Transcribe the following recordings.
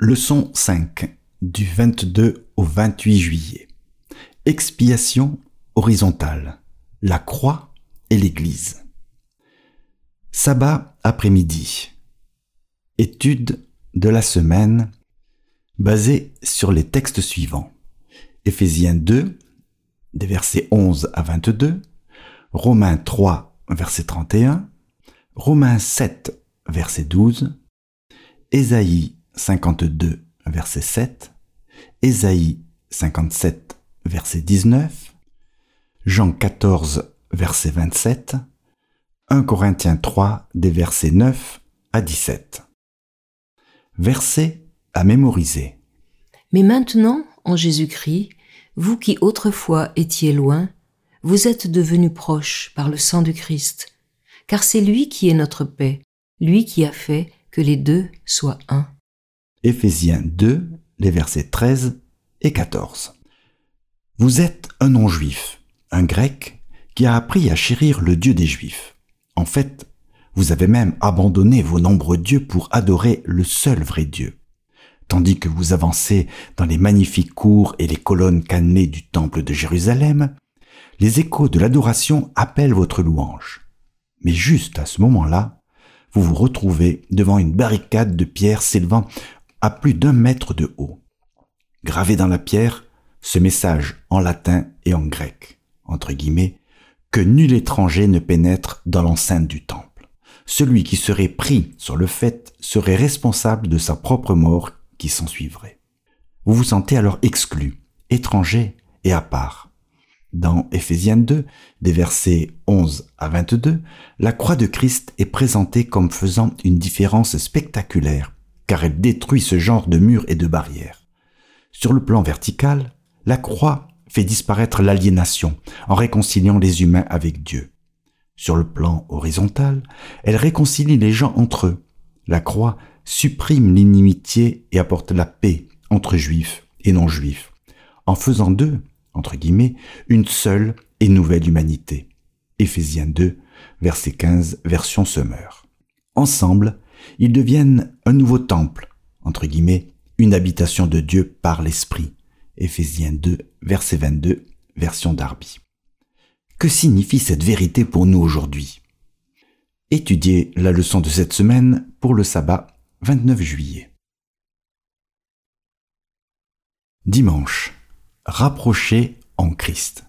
Leçon 5 du 22 au 28 juillet. Expiation horizontale. La croix et l'Église. Sabbat après-midi. Étude de la semaine basée sur les textes suivants. Éphésiens 2, des versets 11 à 22, Romains 3, verset 31, Romains 7, verset 12, Ésaïe 52, verset 7, Ésaïe 57, verset 19, Jean 14, verset 27, 1 Corinthiens 3, des versets 9 à 17. Verset à mémoriser. Mais maintenant, en Jésus-Christ, vous qui autrefois étiez loin, vous êtes devenus proches par le sang du Christ, car c'est lui qui est notre paix, lui qui a fait que les deux soient un. Éphésiens 2, les versets 13 et 14. Vous êtes un non-juif, un grec, qui a appris à chérir le Dieu des Juifs. En fait, vous avez même abandonné vos nombreux dieux pour adorer le seul vrai Dieu. Tandis que vous avancez dans les magnifiques cours et les colonnes cannées du temple de Jérusalem, les échos de l'adoration appellent votre louange. Mais juste à ce moment-là, vous vous retrouvez devant une barricade de pierres s'élevant plus d'un mètre de haut. Gravé dans la pierre, ce message en latin et en grec, entre guillemets, que nul étranger ne pénètre dans l'enceinte du temple. Celui qui serait pris sur le fait serait responsable de sa propre mort qui s'ensuivrait. Vous vous sentez alors exclu, étranger et à part. Dans Éphésiens 2, des versets 11 à 22, la croix de Christ est présentée comme faisant une différence spectaculaire car elle détruit ce genre de murs et de barrières. Sur le plan vertical, la croix fait disparaître l'aliénation en réconciliant les humains avec Dieu. Sur le plan horizontal, elle réconcilie les gens entre eux. La croix supprime l'inimitié et apporte la paix entre juifs et non-juifs, en faisant d'eux, entre guillemets, une seule et nouvelle humanité. Éphésiens 2, verset 15, version Semeur. Ensemble, ils deviennent un nouveau temple, entre guillemets, une habitation de Dieu par l'Esprit. Éphésiens 2, verset 22, version Darby. Que signifie cette vérité pour nous aujourd'hui? Étudiez la leçon de cette semaine pour le sabbat 29 juillet. Dimanche. Rapprocher en Christ.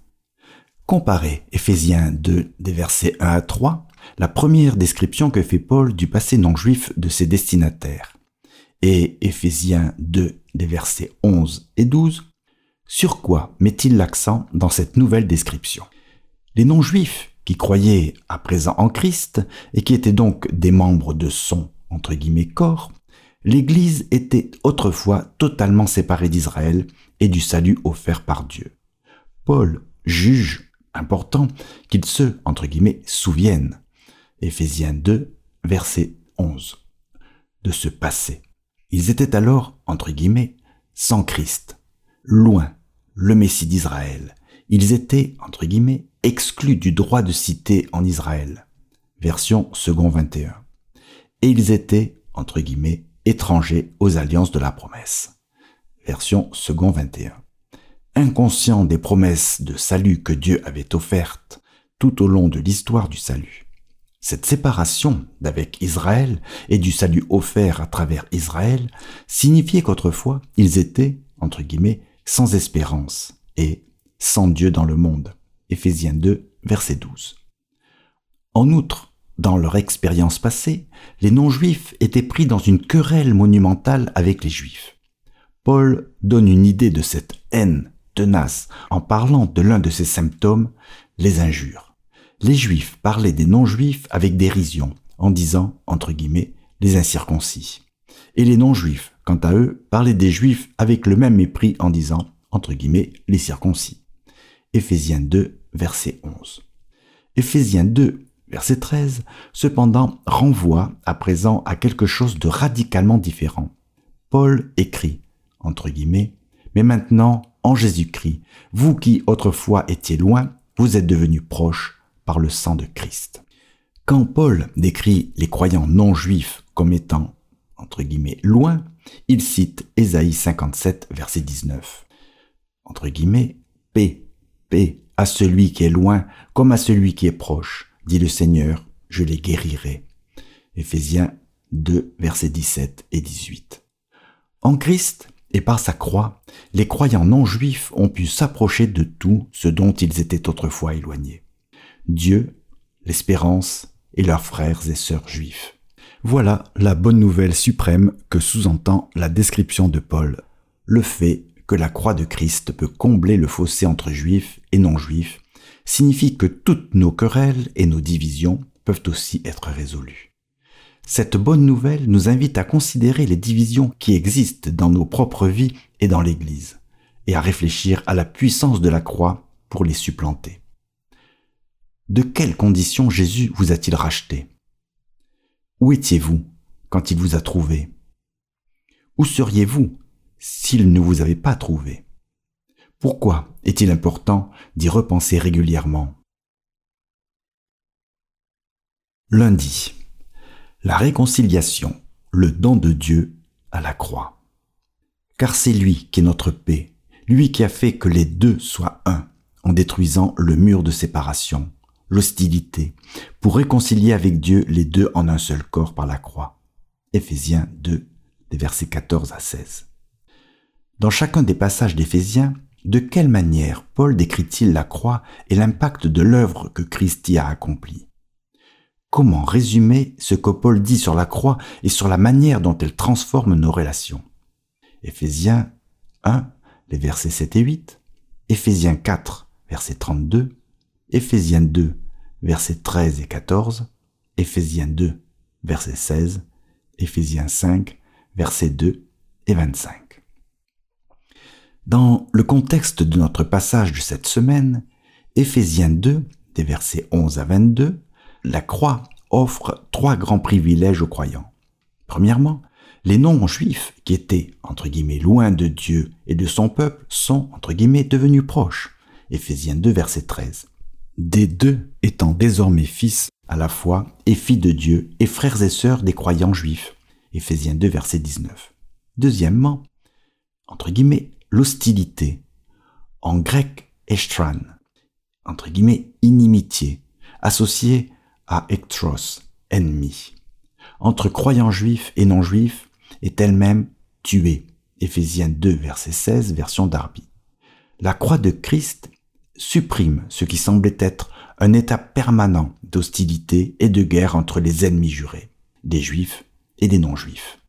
Comparez Éphésiens 2 des versets 1 à 3 la première description que fait Paul du passé non juif de ses destinataires. Et Éphésiens 2 des versets 11 et 12, sur quoi met-il l'accent dans cette nouvelle description? Les non-juifs qui croyaient à présent en Christ et qui étaient donc des membres de son corps, l'Église était autrefois totalement séparée d'Israël et du salut offert par Dieu. Paul juge important qu'ils se, entre souviennent Éphésiens 2, verset 11, de ce passé. Ils étaient alors, entre guillemets, sans Christ, loin, le Messie d'Israël. Ils étaient, entre guillemets, exclus du droit de cité en Israël. Version second 21. Et ils étaient, entre guillemets, étrangers aux alliances de la promesse. Version second 21. Inconscients des promesses de salut que Dieu avait offertes tout au long de l'histoire du salut. Cette séparation d'avec Israël et du salut offert à travers Israël signifiait qu'autrefois ils étaient, entre guillemets, sans espérance et sans Dieu dans le monde. Éphésiens 2, verset 12. En outre, dans leur expérience passée, les non-juifs étaient pris dans une querelle monumentale avec les juifs. Paul donne une idée de cette haine tenace en parlant de l'un de ses symptômes, les injures les juifs parlaient des non-juifs avec dérision, en disant, entre guillemets, les incirconcis. Et les non-juifs, quant à eux, parlaient des juifs avec le même mépris en disant, entre guillemets, les circoncis. Éphésiens 2, verset 11. Éphésiens 2, verset 13, cependant, renvoie à présent à quelque chose de radicalement différent. Paul écrit, entre guillemets, mais maintenant, en Jésus-Christ, vous qui autrefois étiez loin, vous êtes devenus proches par le sang de Christ. Quand Paul décrit les croyants non juifs comme étant, entre guillemets, loin, il cite Ésaïe 57, verset 19. Entre guillemets, paix, paix à celui qui est loin comme à celui qui est proche, dit le Seigneur, je les guérirai. Éphésiens 2, versets 17 et 18. En Christ et par sa croix, les croyants non juifs ont pu s'approcher de tout ce dont ils étaient autrefois éloignés. Dieu, l'espérance et leurs frères et sœurs juifs. Voilà la bonne nouvelle suprême que sous-entend la description de Paul, le fait que la croix de Christ peut combler le fossé entre juifs et non-juifs, signifie que toutes nos querelles et nos divisions peuvent aussi être résolues. Cette bonne nouvelle nous invite à considérer les divisions qui existent dans nos propres vies et dans l'Église, et à réfléchir à la puissance de la croix pour les supplanter. De quelles conditions Jésus vous a-t-il racheté? Où étiez-vous quand il vous a trouvé? Où seriez-vous s'il ne vous avait pas trouvé? Pourquoi est-il important d'y repenser régulièrement? Lundi. La réconciliation, le don de Dieu à la croix. Car c'est lui qui est notre paix, lui qui a fait que les deux soient un, en détruisant le mur de séparation, l'hostilité, pour réconcilier avec Dieu les deux en un seul corps par la croix. Éphésiens 2, des versets 14 à 16. Dans chacun des passages d'Éphésiens, de quelle manière Paul décrit-il la croix et l'impact de l'œuvre que Christ y a accomplie? Comment résumer ce que Paul dit sur la croix et sur la manière dont elle transforme nos relations? Éphésiens 1, les versets 7 et 8, Éphésiens 4, verset 32, Éphésiens 2, versets 13 et 14, Éphésiens 2, verset 16, Éphésiens 5, versets 2 et 25. Dans le contexte de notre passage de cette semaine, Éphésiens 2, des versets 11 à 22, la croix offre trois grands privilèges aux croyants. Premièrement, les non-juifs qui étaient, entre guillemets, loin de Dieu et de son peuple sont, entre guillemets, devenus proches. Éphésiens 2, verset 13 des deux étant désormais fils à la fois et filles de Dieu et frères et sœurs des croyants juifs. Éphésiens 2, verset 19. Deuxièmement, entre guillemets, l'hostilité. En grec, echtran, entre guillemets, inimitié, associé à ektros, ennemi. Entre croyants juifs et non juifs est elle-même tuée. Éphésiens 2, verset 16, version Darby. La croix de Christ supprime ce qui semblait être un état permanent d'hostilité et de guerre entre les ennemis jurés, des juifs et des non-juifs.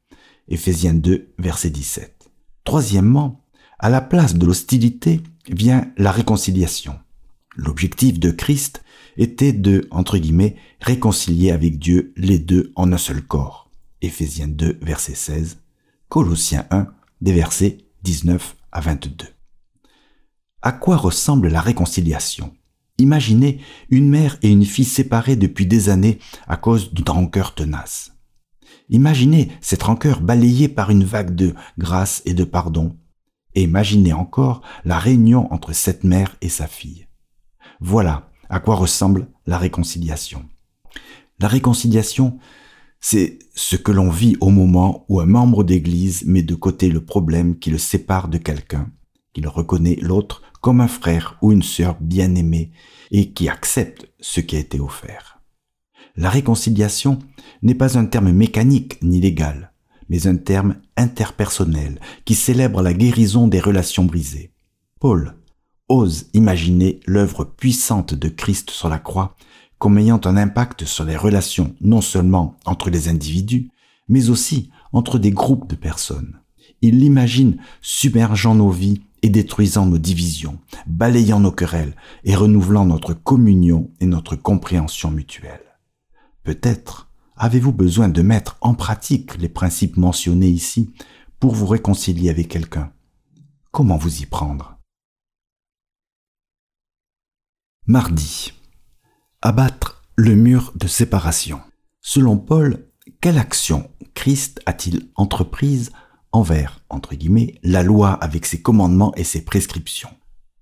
Éphésiens 2, verset 17. Troisièmement, à la place de l'hostilité vient la réconciliation. L'objectif de Christ était de, entre guillemets, réconcilier avec Dieu les deux en un seul corps. Éphésiens 2, verset 16, Colossiens 1, des versets 19 à 22. À quoi ressemble la réconciliation? Imaginez une mère et une fille séparées depuis des années à cause d'une rancœur tenace. Imaginez cette rancœur balayée par une vague de grâce et de pardon. Et imaginez encore la réunion entre cette mère et sa fille. Voilà à quoi ressemble la réconciliation. La réconciliation, c'est ce que l'on vit au moment où un membre d'Église met de côté le problème qui le sépare de quelqu'un, qu'il reconnaît l'autre comme un frère ou une sœur bien-aimée et qui accepte ce qui a été offert. La réconciliation n'est pas un terme mécanique ni légal, mais un terme interpersonnel qui célèbre la guérison des relations brisées. Paul ose imaginer l'œuvre puissante de Christ sur la croix comme ayant un impact sur les relations non seulement entre les individus, mais aussi entre des groupes de personnes. Il l'imagine submergeant nos vies détruisant nos divisions, balayant nos querelles et renouvelant notre communion et notre compréhension mutuelle. Peut-être avez-vous besoin de mettre en pratique les principes mentionnés ici pour vous réconcilier avec quelqu'un. Comment vous y prendre? Mardi. Abattre le mur de séparation. Selon Paul, quelle action Christ a-t-il entreprise envers, entre guillemets, la loi avec ses commandements et ses prescriptions.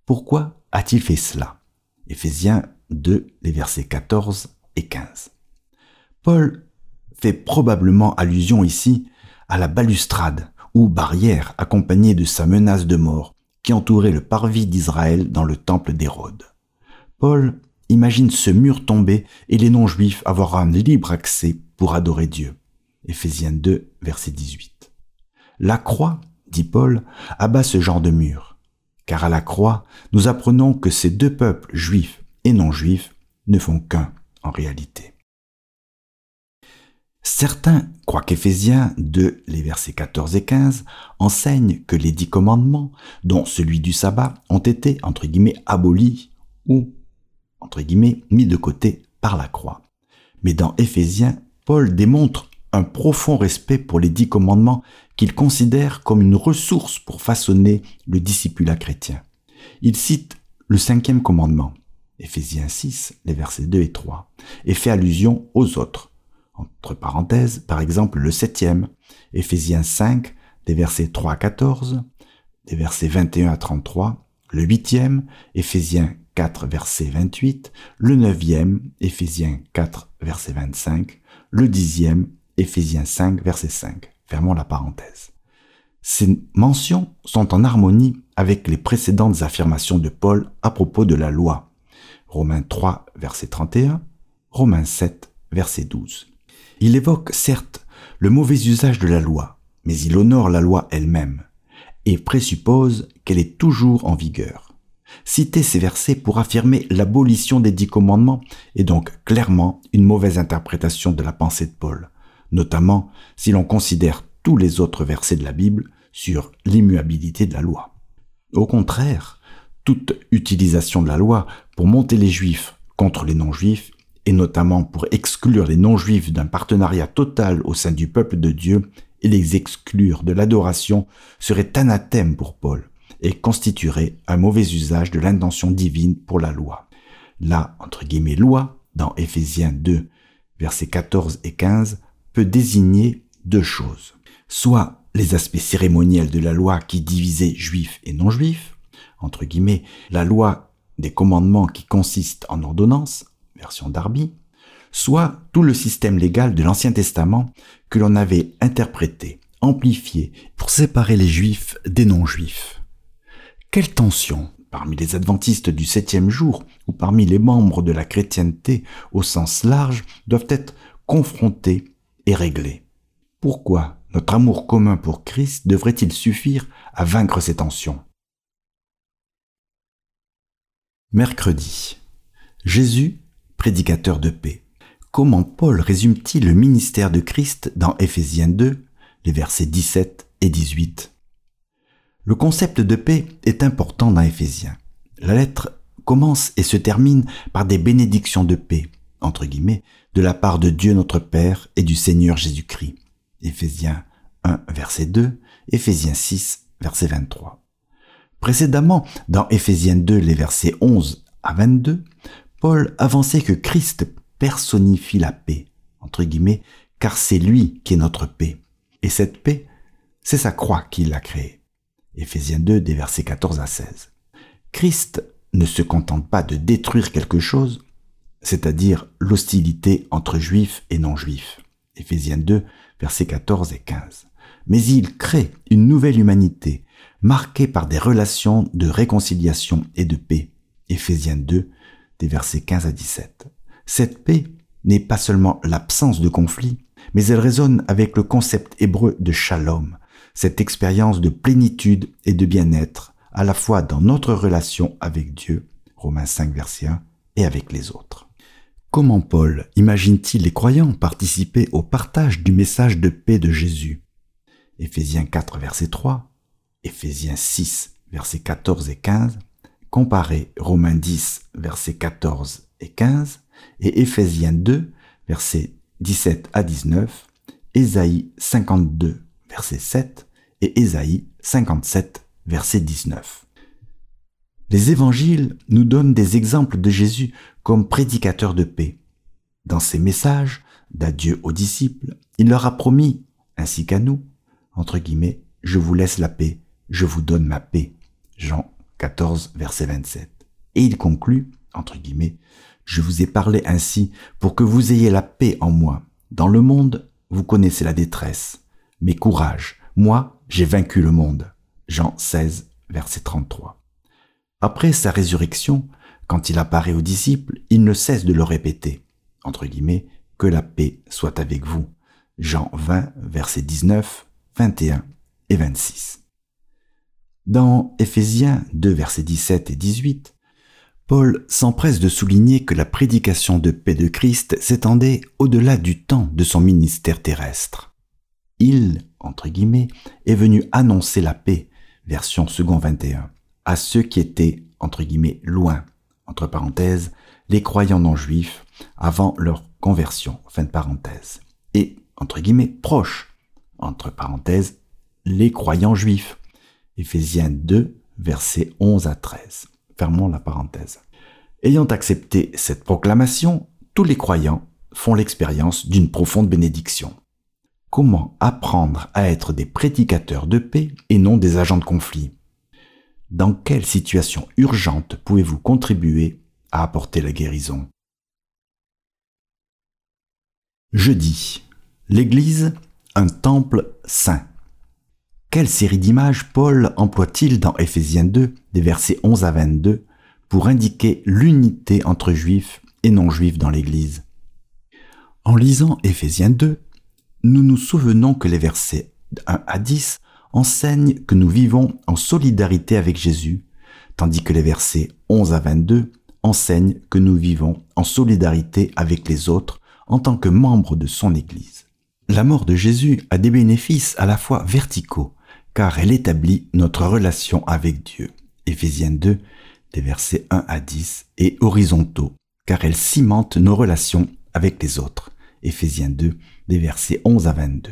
Pourquoi a-t-il fait cela? Éphésiens 2, les versets 14 et 15. Paul fait probablement allusion ici à la balustrade ou barrière accompagnée de sa menace de mort qui entourait le parvis d'Israël dans le temple d'Hérode. Paul imagine ce mur tomber et les non-juifs avoir un libre accès pour adorer Dieu. Éphésiens 2, verset 18. La croix, dit Paul, abat ce genre de mur, car à la croix, nous apprenons que ces deux peuples, juifs et non-juifs, ne font qu'un en réalité. Certains croient qu'Éphésiens 2, les versets 14 et 15, enseignent que les dix commandements, dont celui du sabbat, ont été, entre guillemets, abolis ou, entre guillemets, mis de côté par la croix. Mais dans Éphésiens, Paul démontre un profond respect pour les dix commandements qu'il considère comme une ressource pour façonner le discipulat chrétien. Il cite le cinquième commandement, Éphésiens 6, les versets 2 et 3, et fait allusion aux autres, entre parenthèses, par exemple le septième, Éphésiens 5, des versets 3 à 14, des versets 21 à 33, le huitième, Éphésiens 4, verset 28, le neuvième, Éphésiens 4, verset 25, le dixième, Éphésiens 5, verset 5. Fermons la parenthèse. Ces mentions sont en harmonie avec les précédentes affirmations de Paul à propos de la loi. Romains 3, verset 31, Romains 7, verset 12. Il évoque certes le mauvais usage de la loi, mais il honore la loi elle-même et présuppose qu'elle est toujours en vigueur. Citer ces versets pour affirmer l'abolition des dix commandements est donc clairement une mauvaise interprétation de la pensée de Paul, notamment si l'on considère tous les autres versets de la Bible sur l'immuabilité de la loi. Au contraire, toute utilisation de la loi pour monter les juifs contre les non-juifs et notamment pour exclure les non-juifs d'un partenariat total au sein du peuple de Dieu et les exclure de l'adoration, serait anathème pour Paul et constituerait un mauvais usage de l'intention divine pour la loi. La, entre guillemets, loi, dans Éphésiens 2, versets 14 et 15, peut désigner deux choses. Soit les aspects cérémoniels de la loi qui divisaient juifs et non-juifs, entre guillemets, la loi des commandements qui consiste en ordonnance, version Darby, soit tout le système légal de l'Ancien Testament que l'on avait interprété, amplifié pour séparer les juifs des non-juifs. Quelle tension parmi les adventistes du septième jour ou parmi les membres de la chrétienté au sens large doivent être confrontées et réglées. Pourquoi notre amour commun pour Christ devrait-il suffire à vaincre ces tensions? Mercredi. Jésus prédicateur de paix. Comment Paul résume-t-il le ministère de Christ dans Éphésiens 2, les versets 17 et 18 Le concept de paix est important dans Éphésiens. La lettre commence et se termine par des bénédictions de paix, entre guillemets, de la part de Dieu notre Père et du Seigneur Jésus-Christ. Éphésiens 1, verset 2, Éphésiens 6, verset 23. Précédemment, dans Éphésiens 2, les versets 11 à 22, Paul avançait que Christ personnifie la paix, entre guillemets, car c'est lui qui est notre paix. Et cette paix, c'est sa croix qui l'a créée. Éphésiens 2, des versets 14 à 16. Christ ne se contente pas de détruire quelque chose, c'est-à-dire l'hostilité entre juifs et non-juifs. Éphésiens 2, versets 14 et 15. Mais il crée une nouvelle humanité, marquée par des relations de réconciliation et de paix. Éphésiens 2, des versets 15 à 17. Cette paix n'est pas seulement l'absence de conflit, mais elle résonne avec le concept hébreu de shalom, cette expérience de plénitude et de bien-être, à la fois dans notre relation avec Dieu, Romains 5, verset 1, et avec les autres. Comment Paul imagine-t-il les croyants participer au partage du message de paix de Jésus? Éphésiens 4, verset 3, Éphésiens 6, versets 14 et 15, Comparez Romains 10, versets 14 et 15, et Éphésiens 2, versets 17 à 19, Ésaïe 52, verset 7, et Ésaïe 57, verset 19. Les évangiles nous donnent des exemples de Jésus comme prédicateur de paix. Dans ses messages d'adieu aux disciples, il leur a promis, ainsi qu'à nous, entre guillemets, je vous laisse la paix, je vous donne ma paix. Jean 14, verset 27. Et il conclut, entre guillemets, Je vous ai parlé ainsi pour que vous ayez la paix en moi. Dans le monde, vous connaissez la détresse. Mais courage, moi, J'ai vaincu le monde. Jean 16, verset 33. Après sa résurrection, quand il apparaît aux disciples, il ne cesse de le répéter, entre guillemets, que la paix soit avec vous. Jean 20, verset 19, 21 et 26. Dans Éphésiens 2, versets 17 et 18, Paul s'empresse de souligner que la prédication de paix de Christ s'étendait au-delà du temps de son ministère terrestre. Il, entre guillemets, est venu annoncer la paix, version second 21, à ceux qui étaient, entre guillemets, loin, entre parenthèses, les croyants non juifs, avant leur conversion, fin de parenthèse, et, entre guillemets, proches, entre parenthèses, les croyants juifs. Éphésiens 2, versets 11 à 13. Fermons la parenthèse. Ayant accepté cette proclamation, tous les croyants font l'expérience d'une profonde bénédiction. Comment apprendre à être des prédicateurs de paix et non des agents de conflit? Dans quelle situation urgente pouvez-vous contribuer à apporter la guérison? Jeudi. L'Église, un temple saint. Quelle série d'images Paul emploie-t-il dans Éphésiens 2, des versets 11 à 22, pour indiquer l'unité entre juifs et non-juifs dans l'Église? En lisant Éphésiens 2, nous nous souvenons que les versets 1 à 10 enseignent que nous vivons en solidarité avec Jésus, tandis que les versets 11 à 22 enseignent que nous vivons en solidarité avec les autres en tant que membres de son Église. La mort de Jésus a des bénéfices à la fois verticaux car elle établit notre relation avec Dieu. Éphésiens 2, des versets 1 à 10, et horizontaux, car elle cimente nos relations avec les autres. Éphésiens 2, des versets 11 à 22.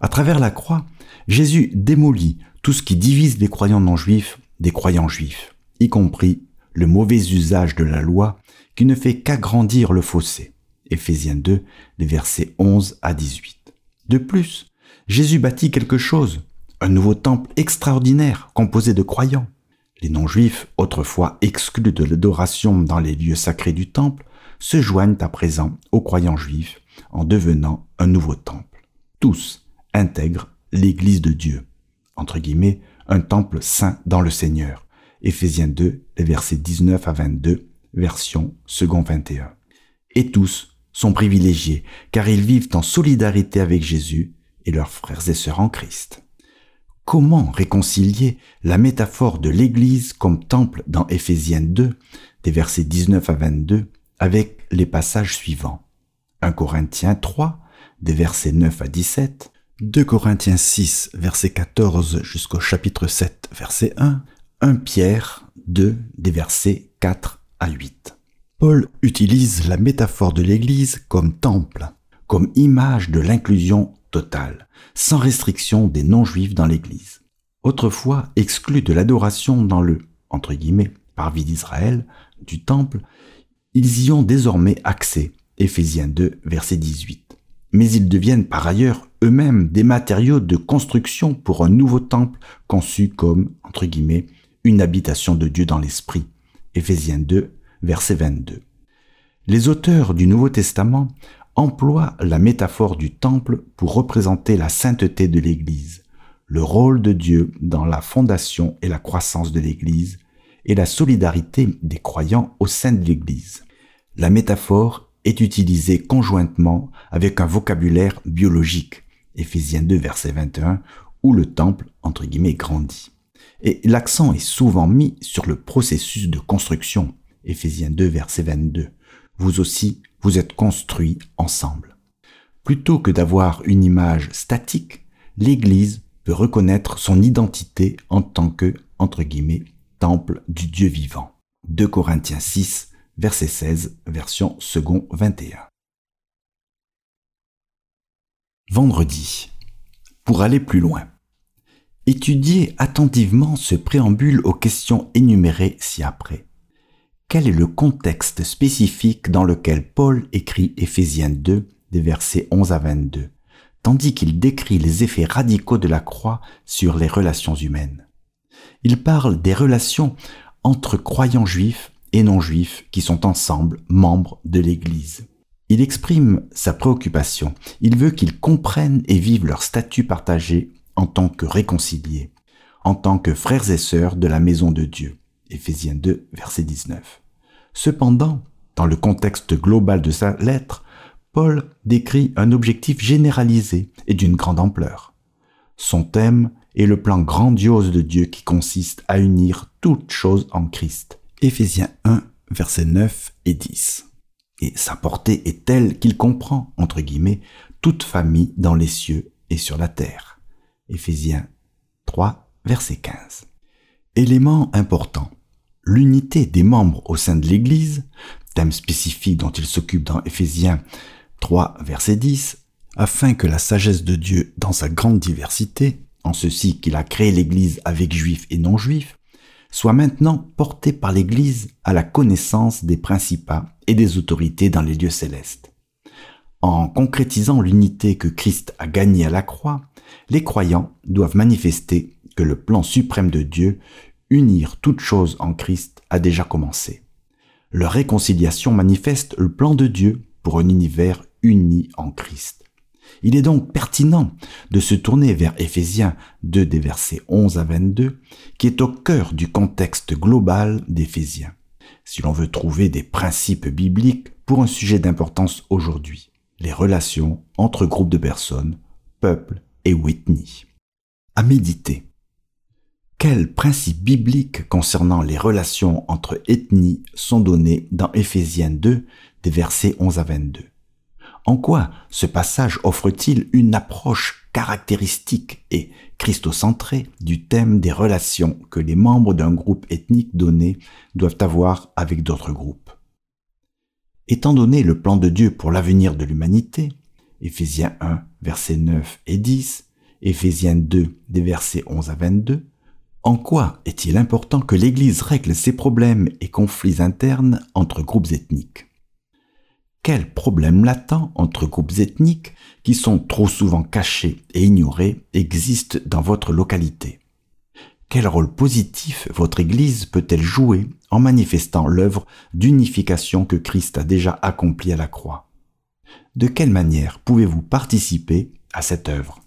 À travers la croix, Jésus démolit tout ce qui divise les croyants non juifs des croyants juifs, y compris le mauvais usage de la loi qui ne fait qu'agrandir le fossé. Éphésiens 2, des versets 11 à 18. De plus, Jésus bâtit quelque chose, un nouveau temple extraordinaire composé de croyants. Les non-juifs, autrefois exclus de l'adoration dans les lieux sacrés du temple, se joignent à présent aux croyants juifs en devenant un nouveau temple. Tous intègrent l'Église de Dieu, entre guillemets, un temple saint dans le Seigneur. Éphésiens 2, les versets 19 à 22, version second 21. Et tous sont privilégiés, car ils vivent en solidarité avec Jésus et leurs frères et sœurs en Christ. Comment réconcilier la métaphore de l'Église comme temple dans Éphésiens 2, des versets 19 à 22, avec les passages suivants? 1 Corinthiens 3, des versets 9 à 17, 2 Corinthiens 6, verset 14 jusqu'au chapitre 7, verset 1, 1 Pierre 2, des versets 4 à 8. Paul utilise la métaphore de l'Église comme temple, comme image de l'inclusion totale, sans restriction des non-juifs dans l'Église. Autrefois exclus de l'adoration dans le, entre guillemets, parvis d'Israël, du temple, ils y ont désormais accès, Éphésiens 2, verset 18. Mais ils deviennent par ailleurs eux-mêmes des matériaux de construction pour un nouveau temple conçu comme, entre guillemets, une habitation de Dieu dans l'esprit. Éphésiens 2, verset 22. Les auteurs du Nouveau Testament emploie la métaphore du temple pour représenter la sainteté de l'Église, le rôle de Dieu dans la fondation et la croissance de l'Église, et la solidarité des croyants au sein de l'Église. La métaphore est utilisée conjointement avec un vocabulaire biologique, Éphésiens 2 verset 21, où le temple, entre guillemets, grandit. Et l'accent est souvent mis sur le processus de construction, Éphésiens 2 verset 22. Vous aussi, vous êtes construits ensemble. Plutôt que d'avoir une image statique, l'Église peut reconnaître son identité en tant que, entre guillemets, temple du Dieu vivant. 2 Corinthiens 6, verset 16, version second 21. Vendredi. Pour aller plus loin. Étudiez attentivement ce préambule aux questions énumérées ci-après quel est le contexte spécifique dans lequel Paul écrit Éphésiens 2 des versets 11 à 22, tandis qu'il décrit les effets radicaux de la croix sur les relations humaines? Il parle des relations entre croyants juifs et non juifs qui sont ensemble membres de l'Église. Il exprime sa préoccupation. Il veut qu'ils comprennent et vivent leur statut partagé en tant que réconciliés, en tant que frères et sœurs de la maison de Dieu. Éphésiens 2, verset 19. Cependant, dans le contexte global de sa lettre, Paul décrit un objectif généralisé et d'une grande ampleur. Son thème est le plan grandiose de Dieu qui consiste à unir toutes choses en Christ. Éphésiens 1, versets 9 et 10. Et sa portée est telle qu'il comprend, entre guillemets, toute famille dans les cieux et sur la terre. Éphésiens 3, verset 15. Élément important. L'unité des membres au sein de l'Église, thème spécifique dont il s'occupe dans Éphésiens 3, verset 10, afin que la sagesse de Dieu dans sa grande diversité, en ceci qu'il a créé l'Église avec juifs et non-juifs, soit maintenant portée par l'Église à la connaissance des principats et des autorités dans les lieux célestes. En concrétisant l'unité que Christ a gagnée à la croix, les croyants doivent manifester que le plan suprême de Dieu, unir toutes choses en Christ, a déjà commencé. Leur réconciliation manifeste le plan de Dieu pour un univers uni en Christ. Il est donc pertinent de se tourner vers Éphésiens 2 des versets 11 à 22, qui est au cœur du contexte global d'Éphésiens, si l'on veut trouver des principes bibliques pour un sujet d'importance aujourd'hui, les relations entre groupes de personnes, peuples et Whitney. À méditer. Quels principes bibliques concernant les relations entre ethnies sont donnés dans Éphésiens 2 des versets 11 à 22 en quoi ce passage offre-t-il une approche caractéristique et christocentrée du thème des relations que les membres d'un groupe ethnique donné doivent avoir avec d'autres groupes. Étant donné le plan de Dieu pour l'avenir de l'humanité, Éphésiens 1, versets 9 et 10, Éphésiens 2, des versets 11 à 22, en quoi est-il important que l'Église règle ses problèmes et conflits internes entre groupes ethniques? Quels problèmes latents entre groupes ethniques qui sont trop souvent cachés et ignorés existent dans votre localité. Quel rôle positif votre Église peut-elle jouer en manifestant l'œuvre d'unification que Christ a déjà accomplie à la croix? De quelle manière pouvez-vous participer à cette œuvre?